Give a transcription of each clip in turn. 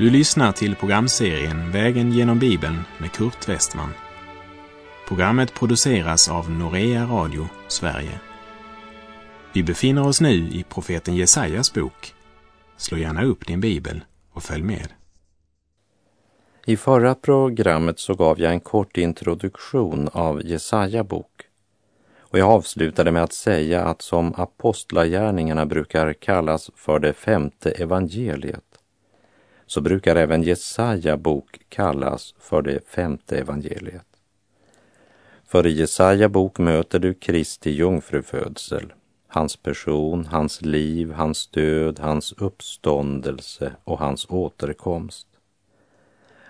Du lyssnar till programserien Vägen genom Bibeln med Kurt Westman. Programmet produceras av Norea Radio Sverige. Vi befinner oss nu i profeten Jesajas bok. Slå gärna upp din bibel och följ med. I förra programmet så gav jag en kort introduktion av Jesaja bok. Och jag avslutade med att säga att som apostlagärningarna brukar kallas för det femte evangeliet så brukar även Jesaja bok kallas för det femte evangeliet. För i Jesaja bok möter du Kristi jungfrufödsel, hans person, hans liv, hans död, hans uppståndelse och hans återkomst.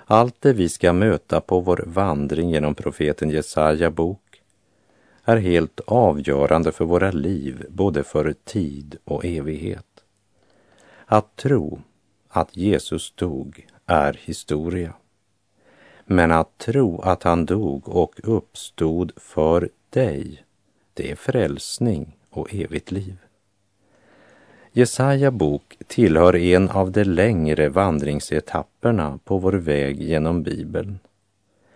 Allt det vi ska möta på vår vandring genom profeten Jesaja bok är helt avgörande för våra liv, både för tid och evighet. Att tro att Jesus dog är historia. Men att tro att han dog och uppstod för dig, det är frälsning och evigt liv. Jesaja bok tillhör en av de längre vandringsetapperna på vår väg genom Bibeln.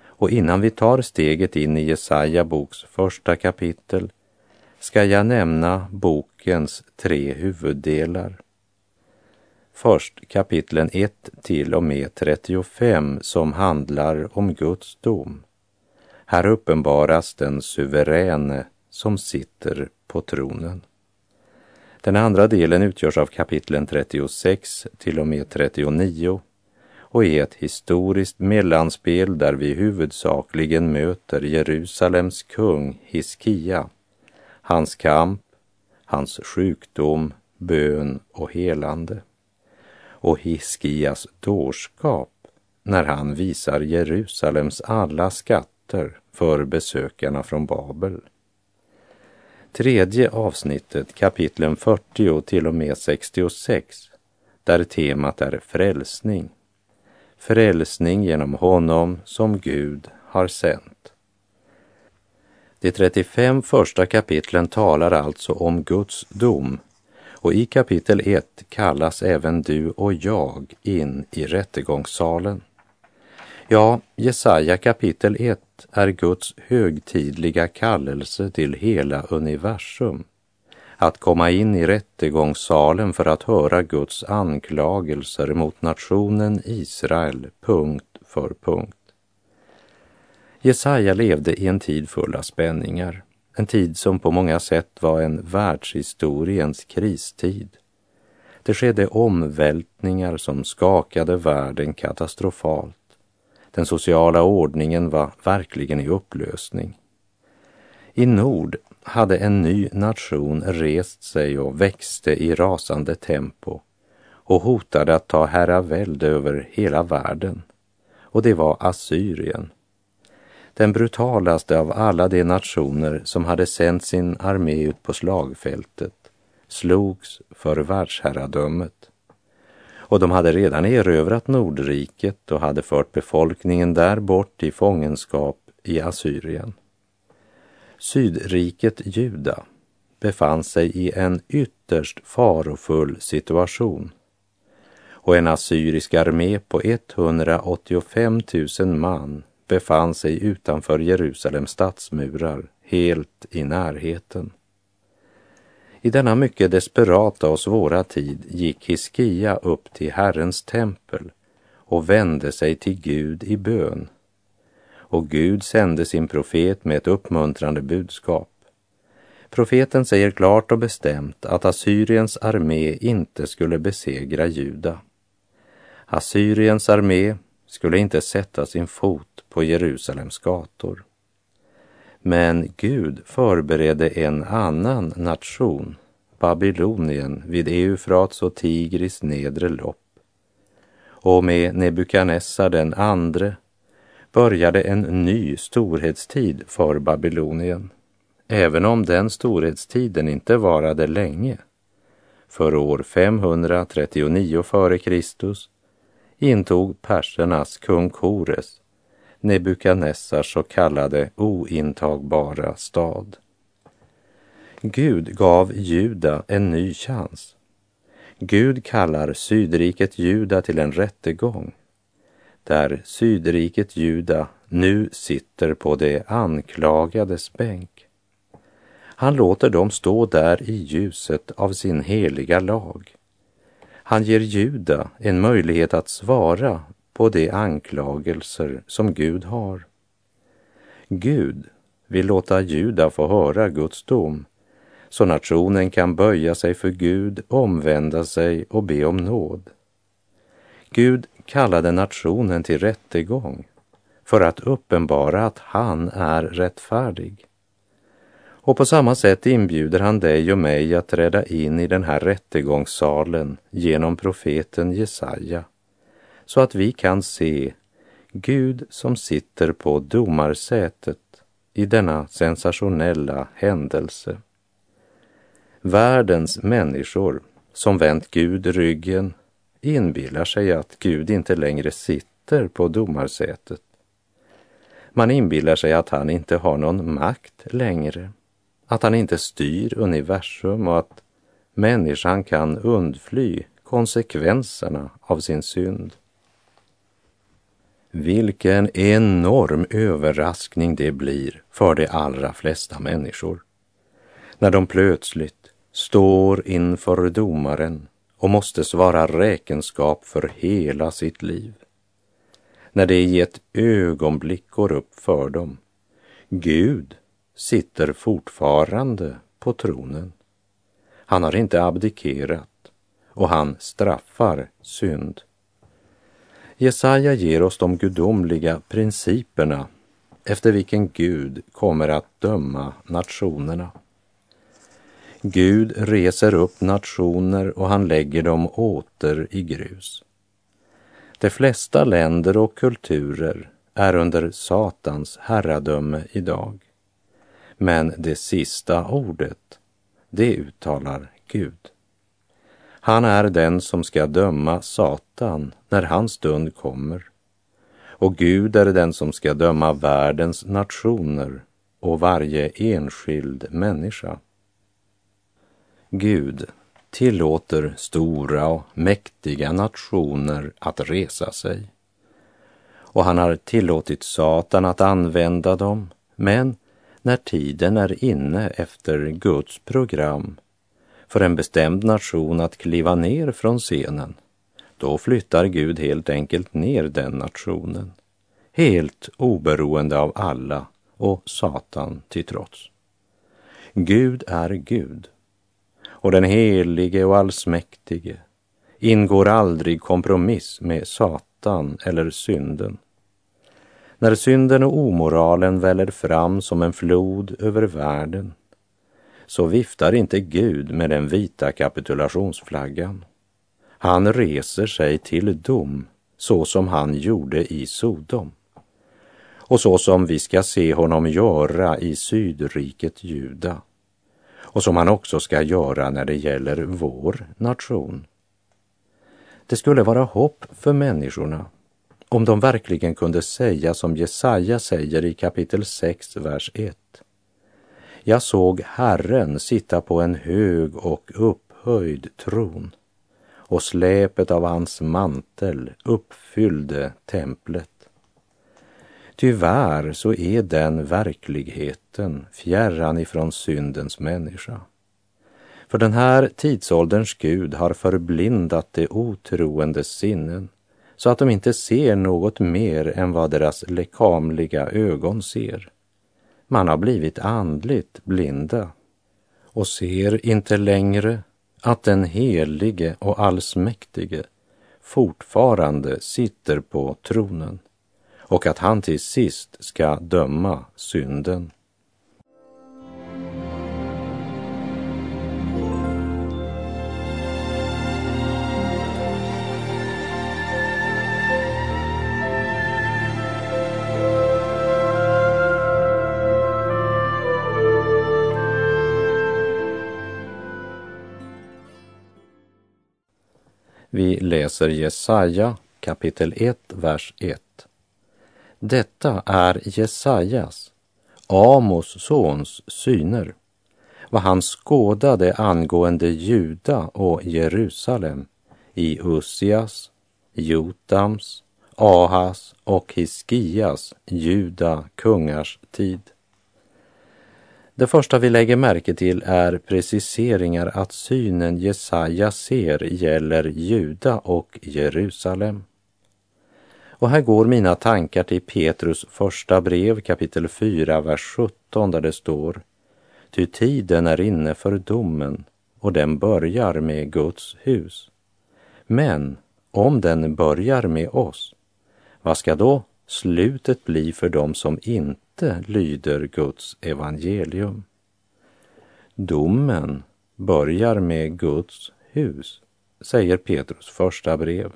Och innan vi tar steget in i Jesaja boks första kapitel ska jag nämna bokens tre huvuddelar. Först kapitlen 1 till och med 35 som handlar om Guds dom. Här uppenbaras den suveräne som sitter på tronen. Den andra delen utgörs av kapitlen 36 till och med 39 och är ett historiskt mellanspel där vi huvudsakligen möter Jerusalems kung Hiskia, hans kamp, hans sjukdom, bön och helande och Hiskias dårskap när han visar Jerusalems alla skatter för besökarna från Babel. Tredje avsnittet, kapitlen 40 till och med 66, där temat är frälsning. Frälsning genom honom som Gud har sänt. De 35 första kapitlen talar alltså om Guds dom och i kapitel 1 kallas även du och jag in i rättegångssalen. Ja, Jesaja kapitel 1 är Guds högtidliga kallelse till hela universum. Att komma in i rättegångssalen för att höra Guds anklagelser mot nationen Israel, punkt för punkt. Jesaja levde i en tid full av spänningar. En tid som på många sätt var en världshistoriens kristid. Det skedde omvältningar som skakade världen katastrofalt. Den sociala ordningen var verkligen i upplösning. I nord hade en ny nation rest sig och växte i rasande tempo och hotade att ta herravälde över hela världen. Och det var Assyrien den brutalaste av alla de nationer som hade sänt sin armé ut på slagfältet, slogs för världsherradömet. Och de hade redan erövrat Nordriket och hade fört befolkningen där bort i fångenskap i Assyrien. Sydriket Juda befann sig i en ytterst farofull situation och en assyrisk armé på 185 000 man befann sig utanför Jerusalems stadsmurar, helt i närheten. I denna mycket desperata och svåra tid gick Hiskia upp till Herrens tempel och vände sig till Gud i bön. Och Gud sände sin profet med ett uppmuntrande budskap. Profeten säger klart och bestämt att Assyriens armé inte skulle besegra Juda. Assyriens armé skulle inte sätta sin fot på Jerusalems gator. Men Gud förberedde en annan nation, Babylonien, vid Eufrats och Tigris nedre lopp. Och med Nebukadnessar den andre började en ny storhetstid för Babylonien, även om den storhetstiden inte varade länge. För år 539 f.Kr intog persernas kung Kores Nebukadnessars så kallade ointagbara stad. Gud gav Juda en ny chans. Gud kallar sydriket Juda till en rättegång där sydriket Juda nu sitter på de anklagades bänk. Han låter dem stå där i ljuset av sin heliga lag. Han ger Juda en möjlighet att svara på de anklagelser som Gud har. Gud vill låta Juda få höra Guds dom så nationen kan böja sig för Gud, omvända sig och be om nåd. Gud kallade nationen till rättegång för att uppenbara att han är rättfärdig. Och på samma sätt inbjuder han dig och mig att träda in i den här rättegångssalen genom profeten Jesaja så att vi kan se Gud som sitter på domarsätet i denna sensationella händelse. Världens människor som vänt Gud ryggen inbillar sig att Gud inte längre sitter på domarsätet. Man inbillar sig att han inte har någon makt längre, att han inte styr universum och att människan kan undfly konsekvenserna av sin synd. Vilken enorm överraskning det blir för de allra flesta människor när de plötsligt står inför domaren och måste svara räkenskap för hela sitt liv. När det i ett ögonblick går upp för dem. Gud sitter fortfarande på tronen. Han har inte abdikerat och han straffar synd. Jesaja ger oss de gudomliga principerna efter vilken Gud kommer att döma nationerna. Gud reser upp nationer och han lägger dem åter i grus. De flesta länder och kulturer är under Satans herradöme idag. Men det sista ordet, det uttalar Gud. Han är den som ska döma Satan när hans stund kommer. Och Gud är den som ska döma världens nationer och varje enskild människa. Gud tillåter stora och mäktiga nationer att resa sig. Och han har tillåtit Satan att använda dem, men när tiden är inne efter Guds program för en bestämd nation att kliva ner från scenen, då flyttar Gud helt enkelt ner den nationen, helt oberoende av alla och Satan till trots. Gud är Gud och den helige och allsmäktige ingår aldrig kompromiss med Satan eller synden. När synden och omoralen väller fram som en flod över världen så viftar inte Gud med den vita kapitulationsflaggan. Han reser sig till dom så som han gjorde i Sodom och så som vi ska se honom göra i sydriket Juda och som han också ska göra när det gäller vår nation. Det skulle vara hopp för människorna om de verkligen kunde säga som Jesaja säger i kapitel 6, vers 1. Jag såg Herren sitta på en hög och upphöjd tron och släpet av hans mantel uppfyllde templet. Tyvärr så är den verkligheten fjärran ifrån syndens människa. För den här tidsålderns Gud har förblindat de otroendes sinnen så att de inte ser något mer än vad deras lekamliga ögon ser. Man har blivit andligt blinda och ser inte längre att den helige och allsmäktige fortfarande sitter på tronen och att han till sist ska döma synden. Vi läser Jesaja kapitel 1, vers 1. Detta är Jesajas, Amos sons syner, vad han skådade angående Juda och Jerusalem i Ussias, Jotams, Ahas och Hiskias, juda kungars tid. Det första vi lägger märke till är preciseringar att synen Jesaja ser gäller Juda och Jerusalem. Och här går mina tankar till Petrus första brev kapitel 4, vers 17 där det står Ty tiden är inne för domen och den börjar med Guds hus. Men om den börjar med oss, vad ska då slutet bli för dem som inte lyder Guds evangelium? Domen börjar med Guds hus, säger Petrus första brev.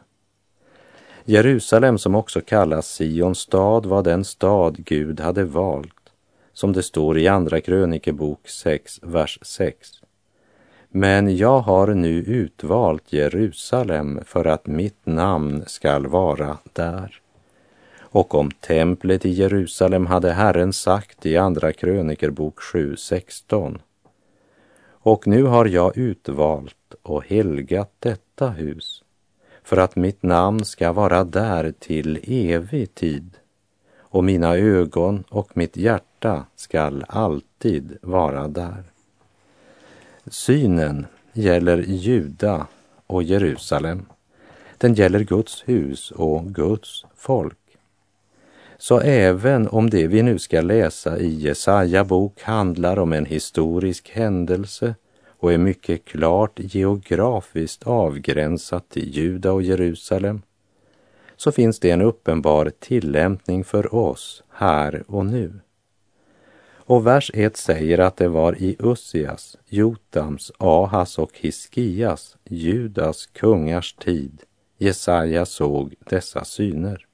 Jerusalem, som också kallas Sions stad, var den stad Gud hade valt, som det står i Andra krönikebok 6, vers 6. Men jag har nu utvalt Jerusalem för att mitt namn skall vara där. Och om templet i Jerusalem hade Herren sagt i Andra krönikerbok 7.16. Och nu har jag utvalt och helgat detta hus för att mitt namn ska vara där till evig tid och mina ögon och mitt hjärta skall alltid vara där. Synen gäller Juda och Jerusalem. Den gäller Guds hus och Guds folk. Så även om det vi nu ska läsa i Jesaja bok handlar om en historisk händelse och är mycket klart geografiskt avgränsat till Juda och Jerusalem, så finns det en uppenbar tillämpning för oss här och nu. Och vers 1 säger att det var i Ussias, Jotams, Ahas och Hiskias, Judas kungars tid, Jesaja såg dessa syner.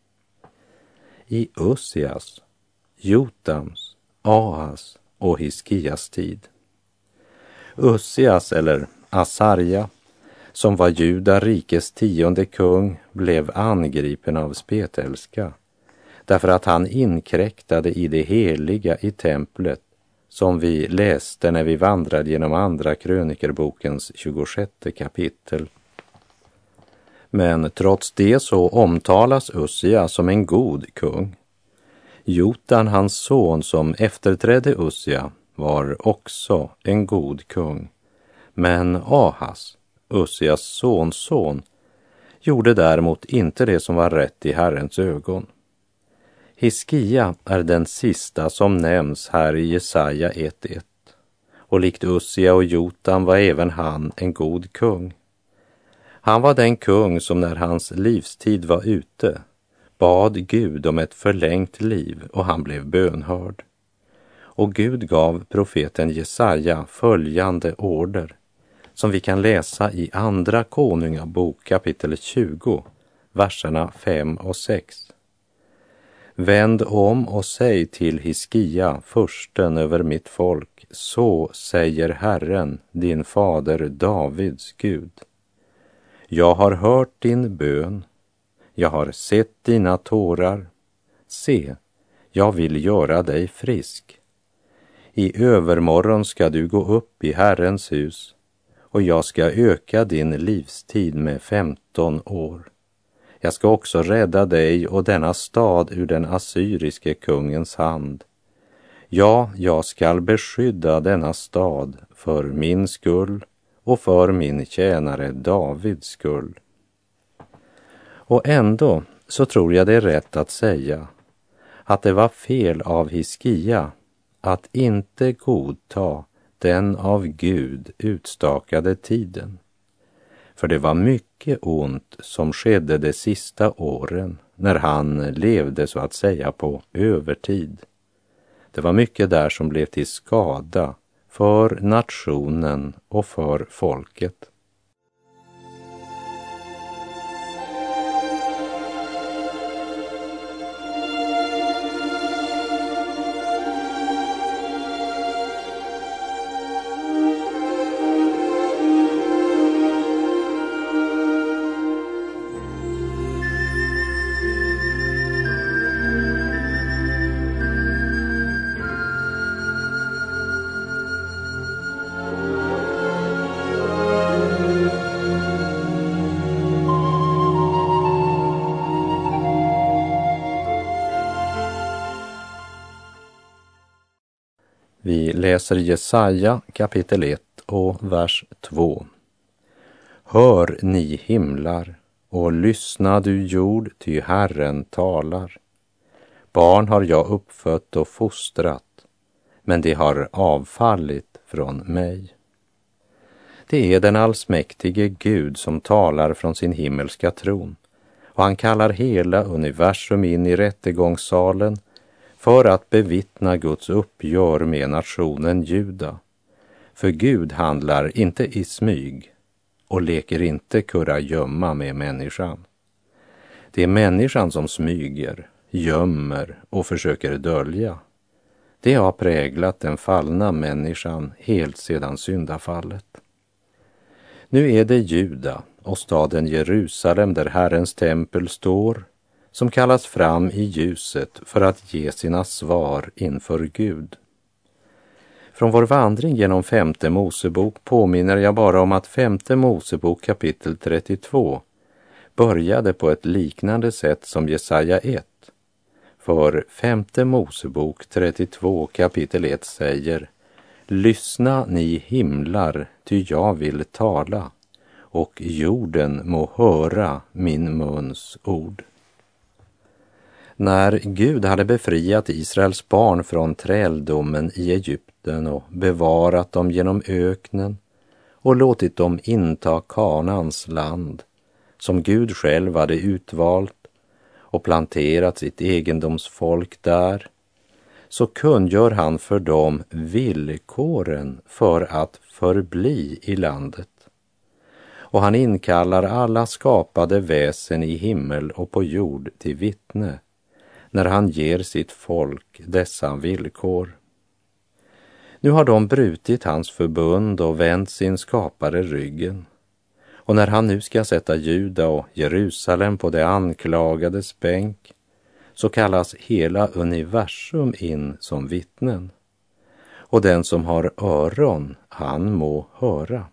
I Ussias, Jotams, Ahas och Hiskias tid. Ussias, eller Asarja, som var Juda rikes tionde kung, blev angripen av spetälska därför att han inkräktade i det heliga i templet som vi läste när vi vandrade genom Andra krönikerbokens 26 kapitel. Men trots det så omtalas Ussia som en god kung. Jotan, hans son som efterträdde Ussia, var också en god kung. Men Ahas, Ussias sonson, gjorde däremot inte det som var rätt i Herrens ögon. Hiskia är den sista som nämns här i Jesaja 1.1. Och likt Ussia och Jotan var även han en god kung. Han var den kung som när hans livstid var ute bad Gud om ett förlängt liv och han blev bönhörd. Och Gud gav profeten Jesaja följande order som vi kan läsa i Andra Konungabok kapitel 20, verserna 5 och 6. Vänd om och säg till Hiskia, försten över mitt folk, så säger Herren, din fader Davids Gud. Jag har hört din bön, jag har sett dina tårar. Se, jag vill göra dig frisk. I övermorgon ska du gå upp i Herrens hus och jag ska öka din livstid med femton år. Jag ska också rädda dig och denna stad ur den assyriske kungens hand. Ja, jag skall beskydda denna stad för min skull och för min tjänare Davids skull. Och ändå så tror jag det är rätt att säga att det var fel av Hiskia att inte godta den av Gud utstakade tiden. För det var mycket ont som skedde de sista åren när han levde så att säga på övertid. Det var mycket där som blev till skada för nationen och för folket. Läser Jesaja kapitel 1 och vers 2. Hör ni himlar och lyssna du jord, ty Herren talar. Barn har jag uppfött och fostrat, men de har avfallit från mig. Det är den allsmäktige Gud som talar från sin himmelska tron och han kallar hela universum in i rättegångssalen för att bevittna Guds uppgör med nationen Juda. För Gud handlar inte i smyg och leker inte kurragömma med människan. Det är människan som smyger, gömmer och försöker dölja. Det har präglat den fallna människan helt sedan syndafallet. Nu är det Juda och staden Jerusalem där Herrens tempel står som kallas fram i ljuset för att ge sina svar inför Gud. Från vår vandring genom femte Mosebok påminner jag bara om att femte Mosebok kapitel 32 började på ett liknande sätt som Jesaja 1. För femte Mosebok 32 kapitel 1 säger Lyssna ni himlar, ty jag vill tala och jorden må höra min muns ord. När Gud hade befriat Israels barn från träldomen i Egypten och bevarat dem genom öknen och låtit dem inta Kanans land som Gud själv hade utvalt och planterat sitt egendomsfolk där, så kungör han för dem villkoren för att förbli i landet. Och han inkallar alla skapade väsen i himmel och på jord till vittne när han ger sitt folk dessa villkor. Nu har de brutit hans förbund och vänt sin skapare ryggen. Och när han nu ska sätta Juda och Jerusalem på det anklagades bänk så kallas hela universum in som vittnen. Och den som har öron, han må höra.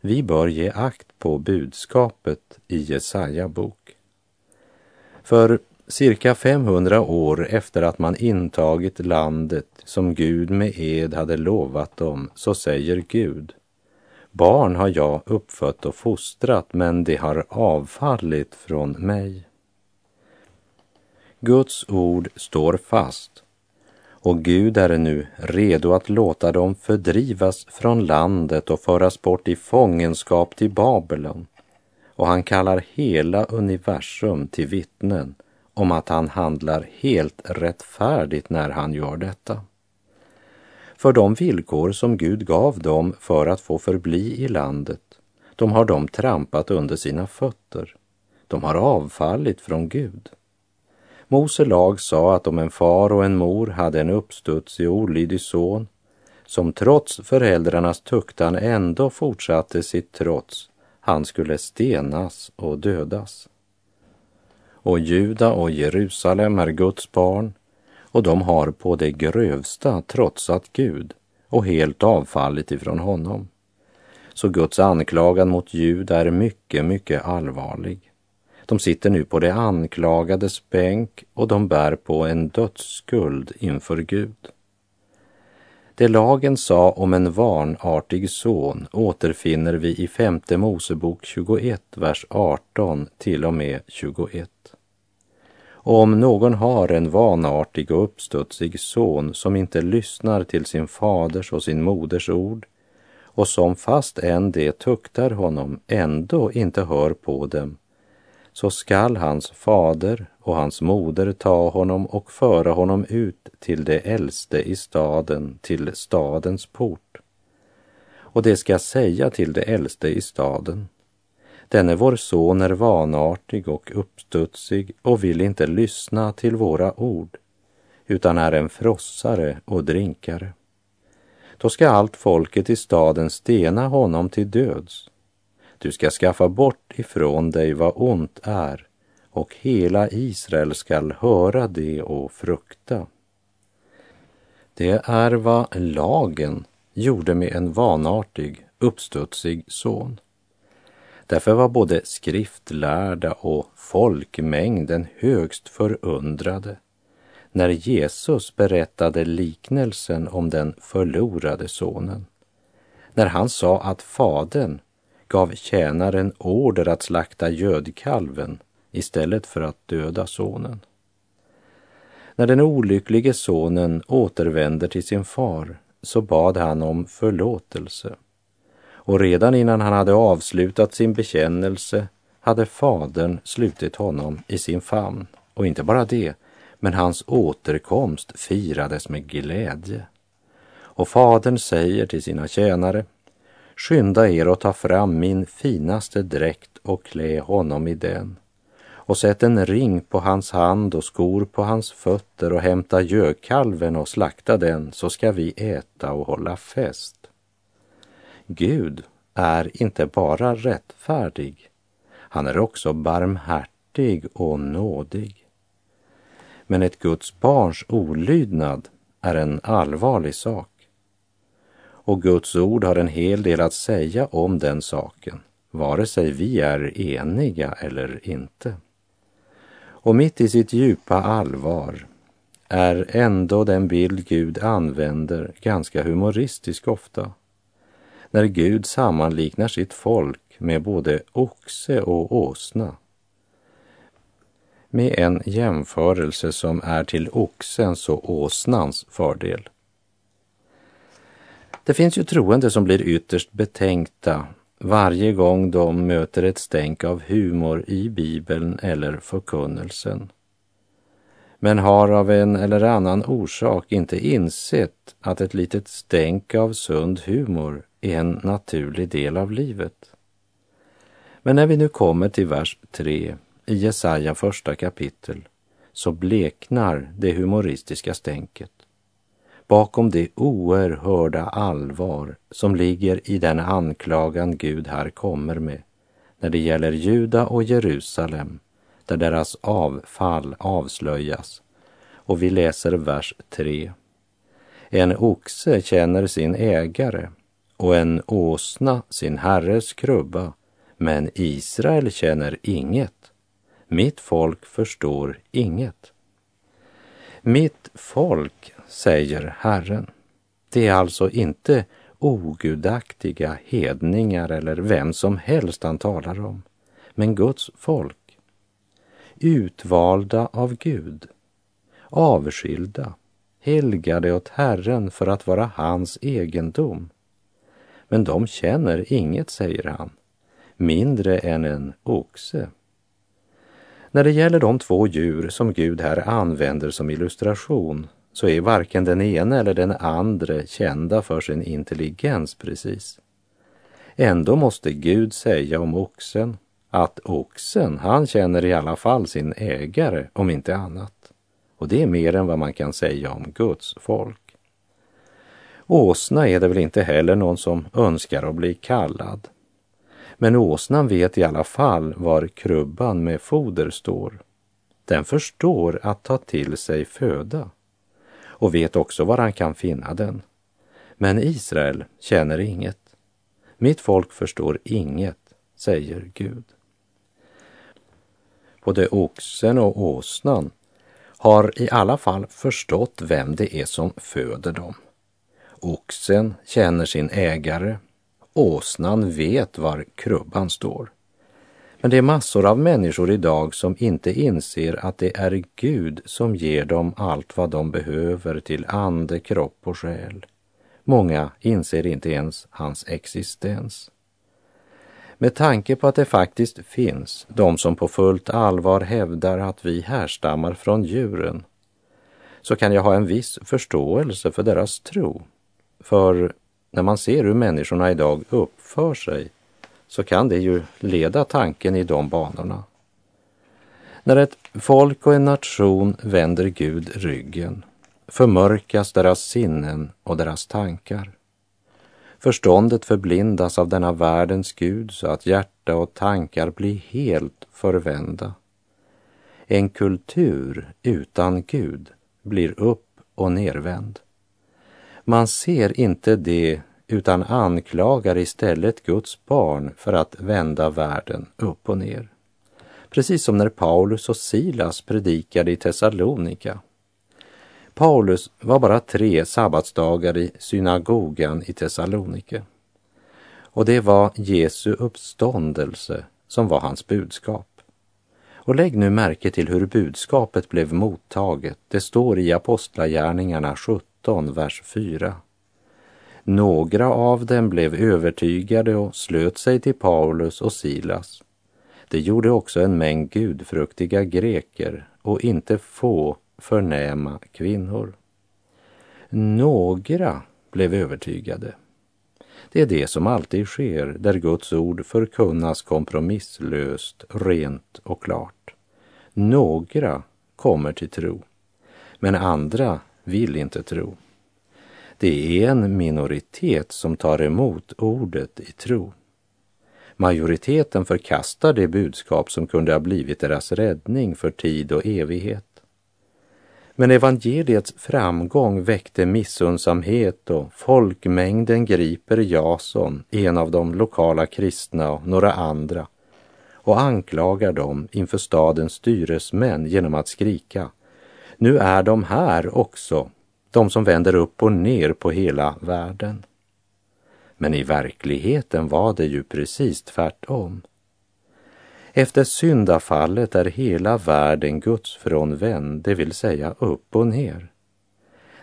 Vi bör ge akt på budskapet i Jesaja bok. För cirka 500 år efter att man intagit landet som Gud med ed hade lovat dem, så säger Gud Barn har jag uppfött och fostrat, men de har avfallit från mig. Guds ord står fast och Gud är nu redo att låta dem fördrivas från landet och föras bort i fångenskap till Babylon. Och han kallar hela universum till vittnen om att han handlar helt rättfärdigt när han gör detta. För de villkor som Gud gav dem för att få förbli i landet, de har de trampat under sina fötter. De har avfallit från Gud. Mose lag sa att om en far och en mor hade en uppstudsig och olydig son som trots föräldrarnas tuktan ändå fortsatte sitt trots, han skulle stenas och dödas och Juda och Jerusalem är Guds barn och de har på det grövsta trotsat Gud och helt avfallit ifrån honom. Så Guds anklagan mot Juda är mycket, mycket allvarlig. De sitter nu på det anklagades bänk och de bär på en dödsskuld inför Gud. Det lagen sa om en vanartig son återfinner vi i femte Mosebok 21, vers 18 till och med 21. Och om någon har en vanartig och uppstudsig son som inte lyssnar till sin faders och sin moders ord och som fast än det tuktar honom ändå inte hör på dem, så skall hans fader och hans moder ta honom och föra honom ut till det äldste i staden, till stadens port. Och det ska säga till det äldste i staden, Denne vår son är vanartig och uppstudsig och vill inte lyssna till våra ord, utan är en frossare och drinkare. Då ska allt folket i staden stena honom till döds. Du ska skaffa bort ifrån dig vad ont är och hela Israel skall höra det och frukta. Det är vad lagen gjorde med en vanartig, uppstudsig son. Därför var både skriftlärda och folkmängden högst förundrade när Jesus berättade liknelsen om den förlorade sonen. När han sa att fadern gav tjänaren order att slakta gödkalven istället för att döda sonen. När den olycklige sonen återvänder till sin far så bad han om förlåtelse. Och redan innan han hade avslutat sin bekännelse hade fadern slutit honom i sin famn. Och inte bara det, men hans återkomst firades med glädje. Och fadern säger till sina tjänare, skynda er och ta fram min finaste dräkt och klä honom i den och sätt en ring på hans hand och skor på hans fötter och hämta gökalven och slakta den så ska vi äta och hålla fest. Gud är inte bara rättfärdig, han är också barmhärtig och nådig. Men ett Guds barns olydnad är en allvarlig sak. Och Guds ord har en hel del att säga om den saken, vare sig vi är eniga eller inte. Och mitt i sitt djupa allvar är ändå den bild Gud använder ganska humoristisk ofta. När Gud sammanliknar sitt folk med både oxe och åsna. Med en jämförelse som är till oxens och åsnans fördel. Det finns ju troende som blir ytterst betänkta varje gång de möter ett stänk av humor i Bibeln eller förkunnelsen. Men har av en eller annan orsak inte insett att ett litet stänk av sund humor är en naturlig del av livet. Men när vi nu kommer till vers 3 i Jesaja första kapitel så bleknar det humoristiska stänket bakom det oerhörda allvar som ligger i den anklagan Gud här kommer med när det gäller Juda och Jerusalem, där deras avfall avslöjas. Och vi läser vers 3. En oxe känner sin ägare och en åsna sin herres krubba, men Israel känner inget. Mitt folk förstår inget. Mitt folk säger Herren. Det är alltså inte ogudaktiga hedningar eller vem som helst han talar om, men Guds folk. Utvalda av Gud, avskilda, helgade åt Herren för att vara hans egendom. Men de känner inget, säger han, mindre än en oxe. När det gäller de två djur som Gud här använder som illustration så är varken den ena eller den andra kända för sin intelligens precis. Ändå måste Gud säga om oxen att oxen, han känner i alla fall sin ägare, om inte annat. Och det är mer än vad man kan säga om Guds folk. Åsna är det väl inte heller någon som önskar att bli kallad. Men åsnan vet i alla fall var krubban med foder står. Den förstår att ta till sig föda och vet också var han kan finna den. Men Israel känner inget. Mitt folk förstår inget, säger Gud. Både oxen och åsnan har i alla fall förstått vem det är som föder dem. Oxen känner sin ägare, åsnan vet var krubban står. Men det är massor av människor idag som inte inser att det är Gud som ger dem allt vad de behöver till ande, kropp och själ. Många inser inte ens hans existens. Med tanke på att det faktiskt finns de som på fullt allvar hävdar att vi härstammar från djuren så kan jag ha en viss förståelse för deras tro. För när man ser hur människorna idag uppför sig så kan det ju leda tanken i de banorna. När ett folk och en nation vänder Gud ryggen förmörkas deras sinnen och deras tankar. Förståndet förblindas av denna världens Gud så att hjärta och tankar blir helt förvända. En kultur utan Gud blir upp och nervänd. Man ser inte det utan anklagar istället Guds barn för att vända världen upp och ner. Precis som när Paulus och Silas predikade i Thessalonika. Paulus var bara tre sabbatsdagar i synagogan i Thessalonike. Och det var Jesu uppståndelse som var hans budskap. Och lägg nu märke till hur budskapet blev mottaget. Det står i Apostlagärningarna 17, vers 4. Några av dem blev övertygade och slöt sig till Paulus och Silas. Det gjorde också en mängd gudfruktiga greker och inte få förnäma kvinnor. Några blev övertygade. Det är det som alltid sker där Guds ord förkunnas kompromisslöst, rent och klart. Några kommer till tro, men andra vill inte tro. Det är en minoritet som tar emot ordet i tro. Majoriteten förkastar det budskap som kunde ha blivit deras räddning för tid och evighet. Men evangeliets framgång väckte missundsamhet och folkmängden griper Jason, en av de lokala kristna och några andra och anklagar dem inför stadens styresmän genom att skrika nu är de här också, de som vänder upp och ner på hela världen. Men i verkligheten var det ju precis tvärtom. Efter syndafallet är hela världen gudsfrånvänd, det vill säga upp och ner.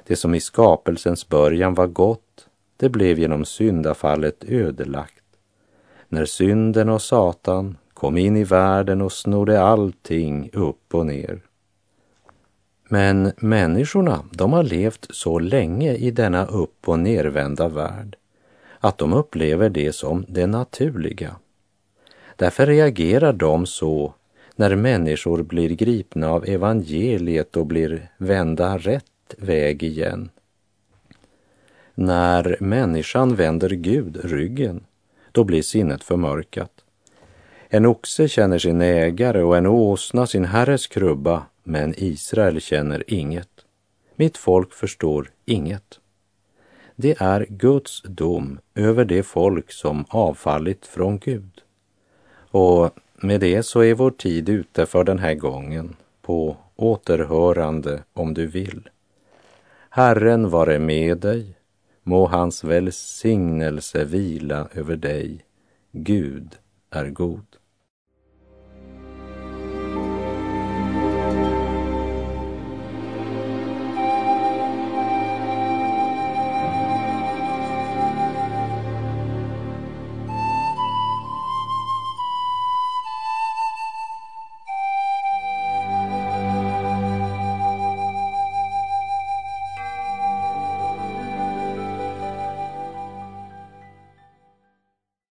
Det som i skapelsens början var gott, det blev genom syndafallet ödelagt. När synden och Satan kom in i världen och snodde allting upp och ner. Men människorna, de har levt så länge i denna upp och nervända värld att de upplever det som det naturliga. Därför reagerar de så när människor blir gripna av evangeliet och blir vända rätt väg igen. När människan vänder Gud ryggen, då blir sinnet förmörkat. En oxe känner sin ägare och en åsna sin herres krubba, men Israel känner inget. Mitt folk förstår inget. Det är Guds dom över det folk som avfallit från Gud. Och med det så är vår tid ute för den här gången på återhörande om du vill. Herren vare med dig, må hans välsignelse vila över dig. Gud är god.